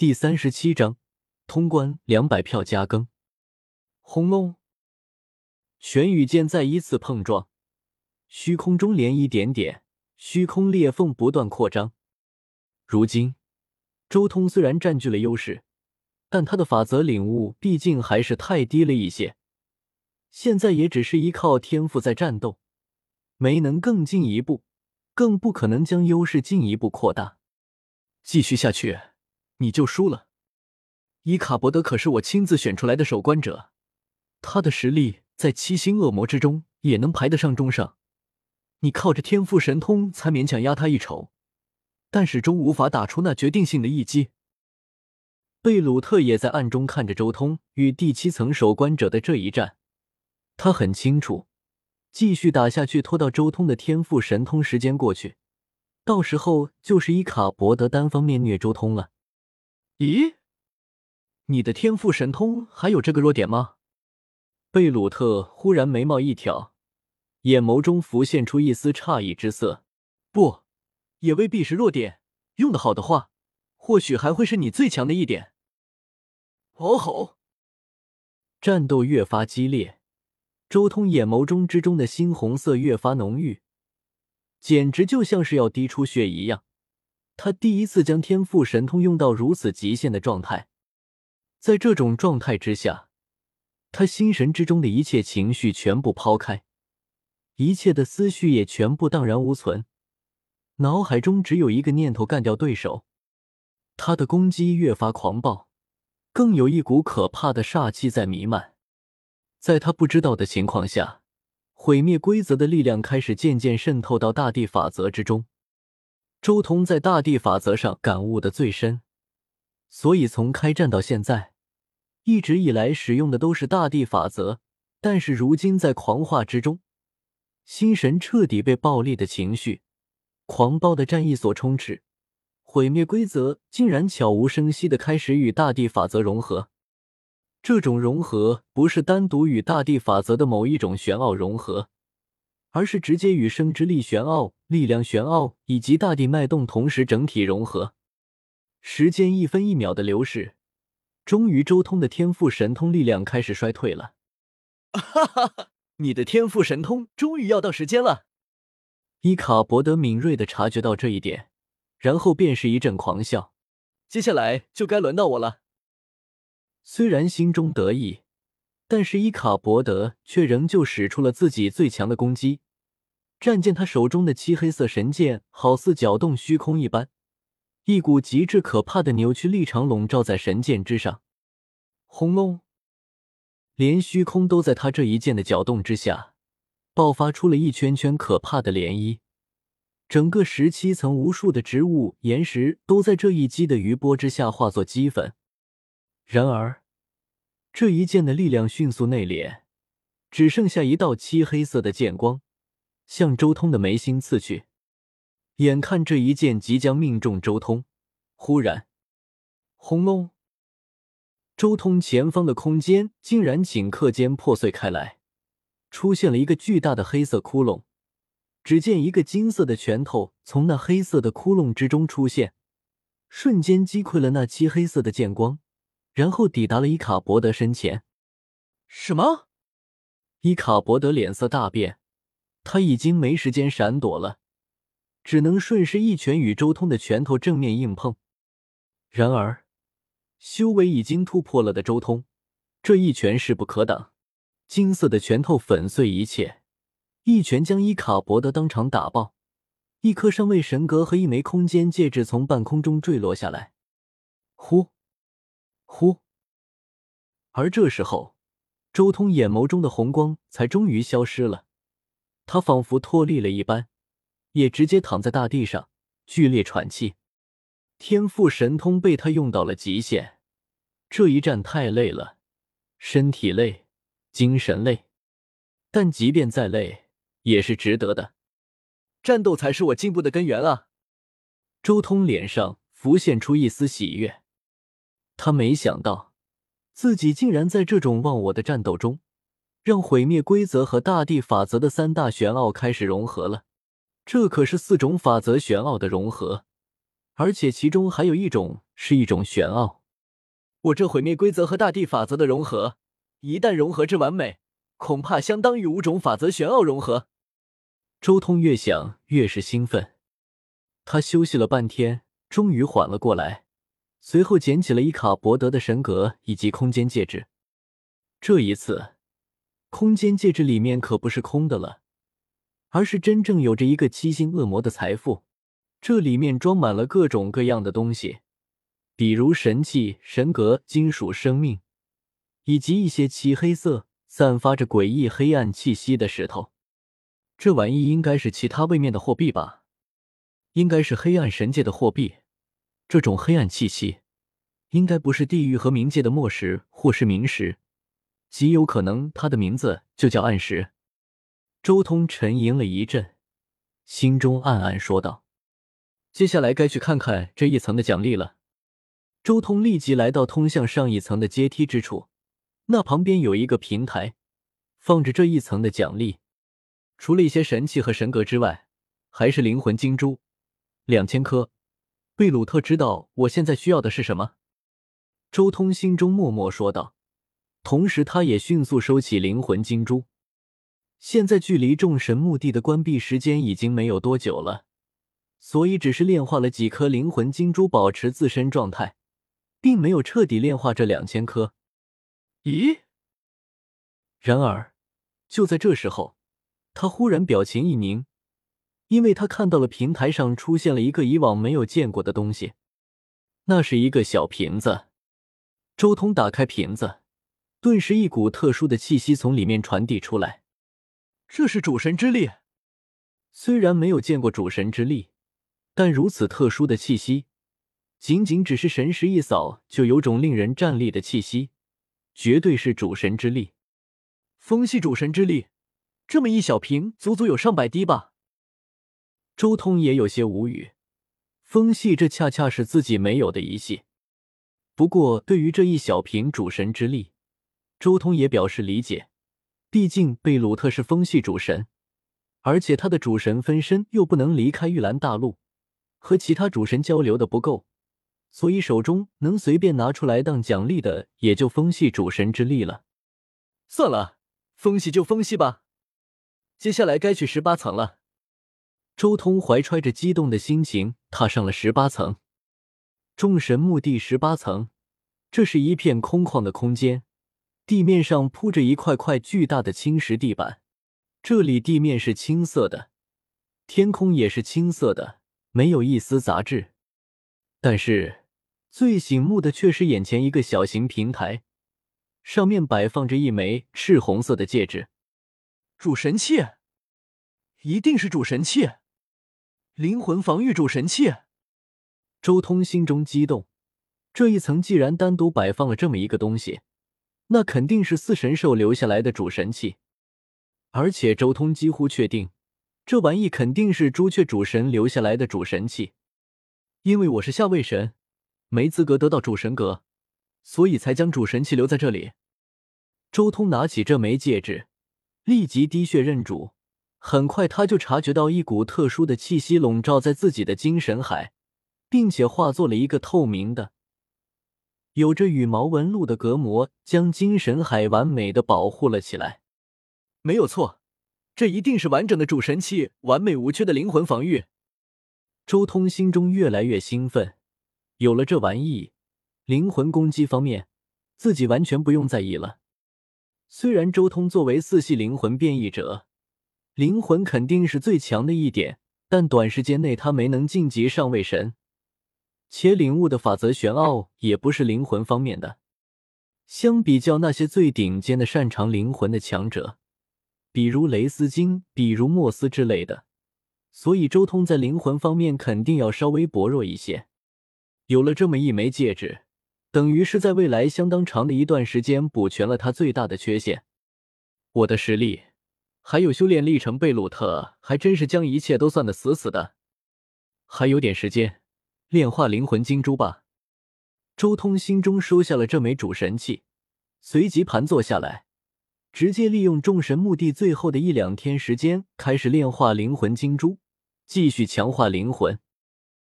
第三十七章通关两百票加更。轰隆！玄羽剑再一次碰撞，虚空中涟漪点点，虚空裂缝不断扩张。如今，周通虽然占据了优势，但他的法则领悟毕竟还是太低了一些。现在也只是依靠天赋在战斗，没能更进一步，更不可能将优势进一步扩大。继续下去，你就输了。伊卡伯德可是我亲自选出来的守关者，他的实力在七星恶魔之中也能排得上中上。你靠着天赋神通才勉强压他一筹，但始终无法打出那决定性的一击。贝鲁特也在暗中看着周通与第七层守关者的这一战。他很清楚，继续打下去，拖到周通的天赋神通时间过去，到时候就是伊卡伯德单方面虐周通了。咦，你的天赋神通还有这个弱点吗？贝鲁特忽然眉毛一挑，眼眸中浮现出一丝诧异之色。不，也未必是弱点，用得好的话，或许还会是你最强的一点。哦吼！战斗越发激烈。周通眼眸中之中的猩红色越发浓郁，简直就像是要滴出血一样。他第一次将天赋神通用到如此极限的状态，在这种状态之下，他心神之中的一切情绪全部抛开，一切的思绪也全部荡然无存，脑海中只有一个念头：干掉对手。他的攻击越发狂暴，更有一股可怕的煞气在弥漫。在他不知道的情况下，毁灭规则的力量开始渐渐渗透到大地法则之中。周通在大地法则上感悟的最深，所以从开战到现在，一直以来使用的都是大地法则。但是如今在狂化之中，心神彻底被暴力的情绪、狂暴的战意所充斥，毁灭规则竟然悄无声息的开始与大地法则融合。这种融合不是单独与大地法则的某一种玄奥融合，而是直接与生之力玄奥、力量玄奥以及大地脉动同时整体融合。时间一分一秒的流逝，终于周通的天赋神通力量开始衰退了。哈哈哈！你的天赋神通终于要到时间了。伊卡伯德敏锐的察觉到这一点，然后便是一阵狂笑。接下来就该轮到我了。虽然心中得意，但是伊卡伯德却仍旧使出了自己最强的攻击。战舰他手中的漆黑色神剑，好似搅动虚空一般，一股极致可怕的扭曲力场笼罩在神剑之上。轰隆！连虚空都在他这一剑的搅动之下，爆发出了一圈圈可怕的涟漪。整个十七层无数的植物、岩石都在这一击的余波之下化作齑粉。然而，这一剑的力量迅速内敛，只剩下一道漆黑色的剑光，向周通的眉心刺去。眼看这一剑即将命中周通，忽然，轰隆！周通前方的空间竟然顷刻间破碎开来，出现了一个巨大的黑色窟窿。只见一个金色的拳头从那黑色的窟窿之中出现，瞬间击溃了那漆黑色的剑光。然后抵达了伊卡伯德身前。什么？伊卡伯德脸色大变，他已经没时间闪躲了，只能顺势一拳与周通的拳头正面硬碰。然而，修为已经突破了的周通，这一拳势不可挡，金色的拳头粉碎一切，一拳将伊卡伯德当场打爆。一颗上位神格和一枚空间戒指从半空中坠落下来。呼！呼！而这时候，周通眼眸中的红光才终于消失了，他仿佛脱力了一般，也直接躺在大地上，剧烈喘气。天赋神通被他用到了极限，这一战太累了，身体累，精神累，但即便再累，也是值得的。战斗才是我进步的根源啊！周通脸上浮现出一丝喜悦。他没想到，自己竟然在这种忘我的战斗中，让毁灭规则和大地法则的三大玄奥开始融合了。这可是四种法则玄奥的融合，而且其中还有一种是一种玄奥。我这毁灭规则和大地法则的融合，一旦融合至完美，恐怕相当于五种法则玄奥融合。周通越想越是兴奋，他休息了半天，终于缓了过来，随后捡起了伊卡伯德的神格以及空间戒指。这一次，空间戒指里面可不是空的了，而是真正有着一个七星恶魔的财富。这里面装满了各种各样的东西，比如神器、神格、金属、生命，以及一些漆黑色、散发着诡异黑暗气息的石头。这玩意应该是其他位面的货币吧？应该是黑暗神界的货币。这种黑暗气息，应该不是地狱和冥界的末石或是冥石，极有可能它的名字就叫暗石。周通沉吟了一阵，心中暗暗说道：“接下来该去看看这一层的奖励了。”周通立即来到通向上一层的阶梯之处，那旁边有一个平台，放着这一层的奖励。除了一些神器和神格之外，还是灵魂金珠，两千颗。贝鲁特知道我现在需要的是什么。周通心中默默说道，同时他也迅速收起灵魂金珠。现在距离众神墓地的关闭时间已经没有多久了，所以只是炼化了几颗灵魂金珠，保持自身状态，并没有彻底炼化这两千颗。咦？然而，就在这时候。他忽然表情一凝，因为他看到了平台上出现了一个以往没有见过的东西，那是一个小瓶子。周通打开瓶子，顿时一股特殊的气息从里面传递出来，这是主神之力。虽然没有见过主神之力，但如此特殊的气息，仅仅只是神识一扫，就有种令人战栗的气息，绝对是主神之力，风系主神之力。这么一小瓶，足足有上百滴吧。周通也有些无语，风系这恰恰是自己没有的一系。不过，对于这一小瓶主神之力，周通也表示理解。毕竟贝鲁特是风系主神，而且他的主神分身又不能离开玉兰大陆，和其他主神交流的不够，所以手中能随便拿出来当奖励的，也就风系主神之力了。算了，风系就风系吧。接下来该去十八层了。周通怀揣着激动的心情踏上了十八层。众神墓地十八层，这是一片空旷的空间，地面上铺着一块块巨大的青石地板。这里地面是青色的，天空也是青色的，没有一丝杂质。但是最醒目的却是眼前一个小型平台，上面摆放着一枚赤红色的戒指。主神器，一定是主神器，灵魂防御主神器。周通心中激动，这一层既然单独摆放了这么一个东西，那肯定是四神兽留下来的主神器，而且周通几乎确定，这玩意肯定是朱雀主神留下来的主神器，因为我是下位神，没资格得到主神格，所以才将主神器留在这里。周通拿起这枚戒指。立即滴血认主，很快他就察觉到一股特殊的气息笼罩在自己的精神海，并且化作了一个透明的、有着羽毛纹路的隔膜，将精神海完美的保护了起来。没有错，这一定是完整的主神器，完美无缺的灵魂防御。周通心中越来越兴奋，有了这玩意，灵魂攻击方面自己完全不用在意了。虽然周通作为四系灵魂变异者，灵魂肯定是最强的一点，但短时间内他没能晋级上位神，且领悟的法则玄奥也不是灵魂方面的。相比较那些最顶尖的擅长灵魂的强者，比如雷斯金，比如莫斯之类的，所以周通在灵魂方面肯定要稍微薄弱一些。有了这么一枚戒指。等于是在未来相当长的一段时间补全了他最大的缺陷。我的实力，还有修炼历程，贝鲁特还真是将一切都算得死死的。还有点时间，炼化灵魂金珠吧。周通心中收下了这枚主神器，随即盘坐下来，直接利用众神墓地最后的一两天时间，开始炼化灵魂金珠，继续强化灵魂。